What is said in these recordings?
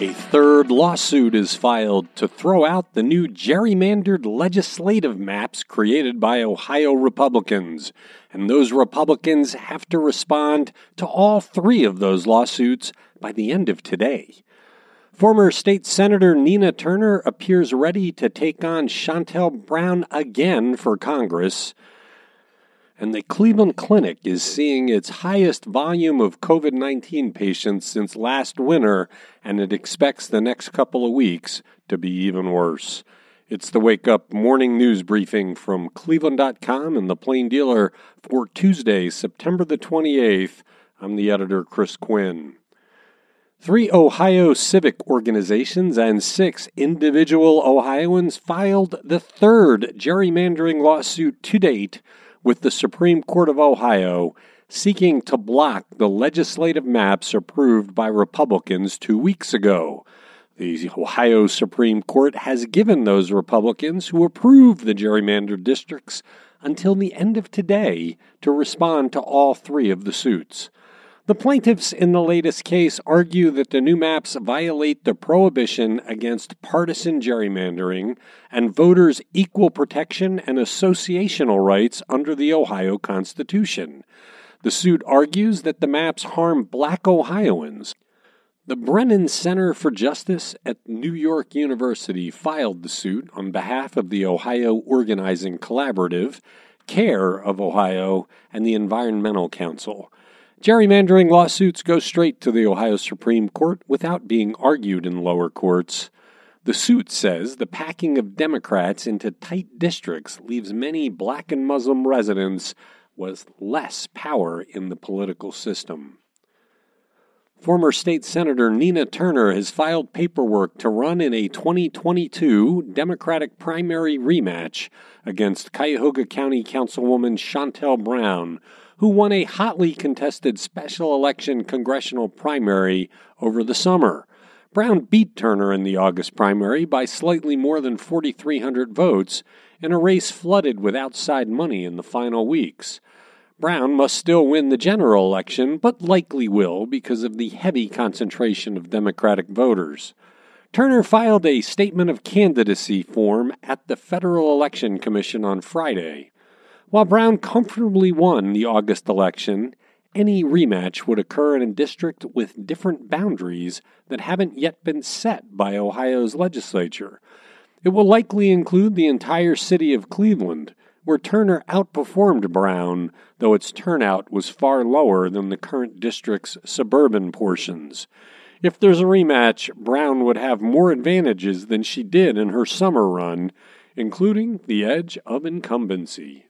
A third lawsuit is filed to throw out the new gerrymandered legislative maps created by Ohio Republicans. And those Republicans have to respond to all three of those lawsuits by the end of today. Former State Senator Nina Turner appears ready to take on Shontel Brown again for Congress and the Cleveland Clinic is seeing its highest volume of COVID 19 patients since last winter, and it expects the next couple of weeks to be even worse. It's the Wake Up Morning News Briefing from Cleveland.com and the Plain Dealer for Tuesday, September the 28th. I'm the editor, Chris Quinn. Three Ohio civic organizations and six individual Ohioans filed the third gerrymandering lawsuit to date with the Supreme Court of Ohio seeking to block the legislative maps approved by Republicans two weeks ago. The Ohio Supreme Court has given those Republicans who approved the gerrymandered districts until the end of today to respond to all three of the suits. The plaintiffs in the latest case argue that the new maps violate the prohibition against partisan gerrymandering and voters' equal protection and associational rights under the Ohio Constitution. The suit argues that the maps harm black Ohioans. The Brennan Center for Justice at New York University filed the suit on behalf of the Ohio Organizing Collaborative, CAIR of Ohio, and the Environmental Council. Gerrymandering lawsuits go straight to the Ohio Supreme Court without being argued in lower courts. The suit says the packing of Democrats into tight districts leaves many black and Muslim residents with less power in the political system. Former state senator Nina Turner has filed paperwork to run in a 2022 Democratic primary rematch against Cuyahoga County Councilwoman Shontel Brown, who won a hotly contested special election congressional primary over the summer. Brown beat Turner in the August primary by slightly more than 4,300 votes in a race flooded with outside money in the final weeks. Brown must still win the general election, but likely will because of the heavy concentration of Democratic voters. Turner filed a statement of candidacy form at the Federal Election Commission on Friday. While Brown comfortably won the August election, any rematch would occur in a district with different boundaries that haven't yet been set by Ohio's legislature. It will likely include the entire city of Cleveland, where Turner outperformed Brown, though its turnout was far lower than the current district's suburban portions. If there's a rematch, Brown would have more advantages than she did in her summer run, including the edge of incumbency.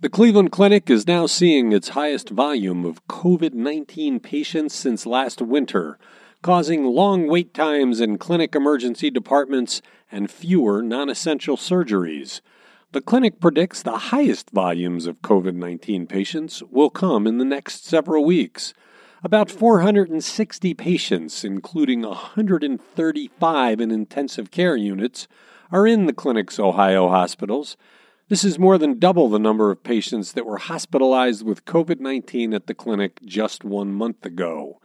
The Cleveland Clinic is now seeing its highest volume of COVID 19 patients since last winter, causing long wait times in clinic emergency departments and fewer non essential surgeries. The clinic predicts the highest volumes of COVID 19 patients will come in the next several weeks. About 460 patients, including 135 in intensive care units, are in the clinic's Ohio hospitals this is more than double the number of patients that were hospitalized with COVID 19 at the clinic just one month ago.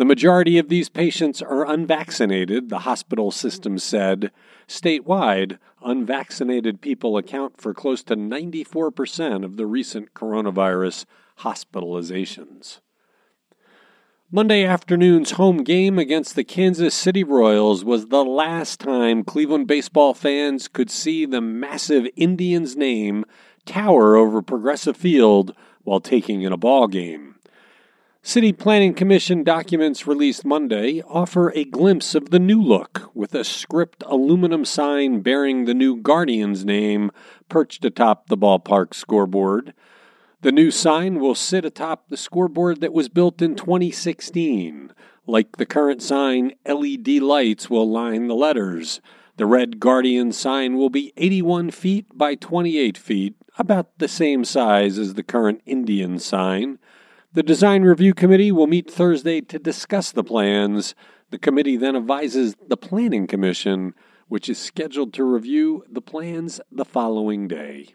The majority of these patients are unvaccinated, the hospital system said. Statewide, unvaccinated people account for close to 94% of the recent coronavirus hospitalizations. Monday afternoon's home game against the Kansas City Royals was the last time Cleveland baseball fans could see the massive Indians name tower over Progressive Field while taking in a ball game. City Planning Commission documents released Monday offer a glimpse of the new look, with a script aluminum sign bearing the new Guardians name perched atop the ballpark scoreboard. The new sign will sit atop the scoreboard that was built in 2016. Like the current sign, LED lights will line the letters. The red Guardian sign will be 81 feet by 28 feet, about the same size as the current Indian sign. The Design Review Committee will meet Thursday to discuss the plans. The committee then advises the Planning Commission, which is scheduled to review the plans the following day.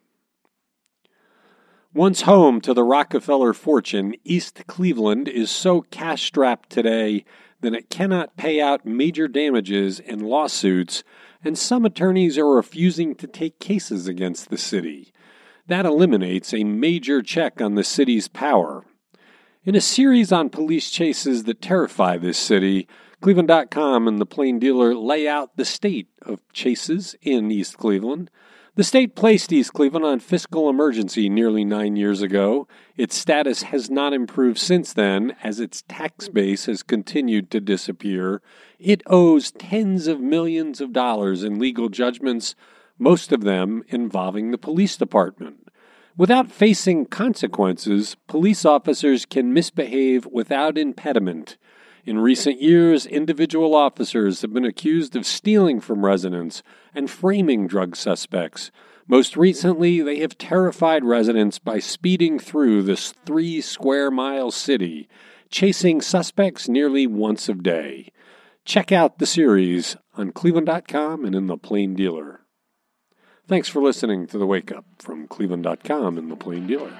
Once home to the Rockefeller fortune, East Cleveland is so cash strapped today that it cannot pay out major damages in lawsuits, and some attorneys are refusing to take cases against the city. That eliminates a major check on the city's power. In a series on police chases that terrify this city, Cleveland.com and the Plain Dealer lay out the state of chases in East Cleveland. The state placed East Cleveland on fiscal emergency nearly nine years ago. Its status has not improved since then as its tax base has continued to disappear. It owes tens of millions of dollars in legal judgments, most of them involving the police department. Without facing consequences, police officers can misbehave without impediment. In recent years, individual officers have been accused of stealing from residents and framing drug suspects. Most recently, they have terrified residents by speeding through this three square mile city, chasing suspects nearly once a day. Check out the series on Cleveland.com and in the Plain Dealer. Thanks for listening to The Wake Up from Cleveland.com and the Plain Dealer.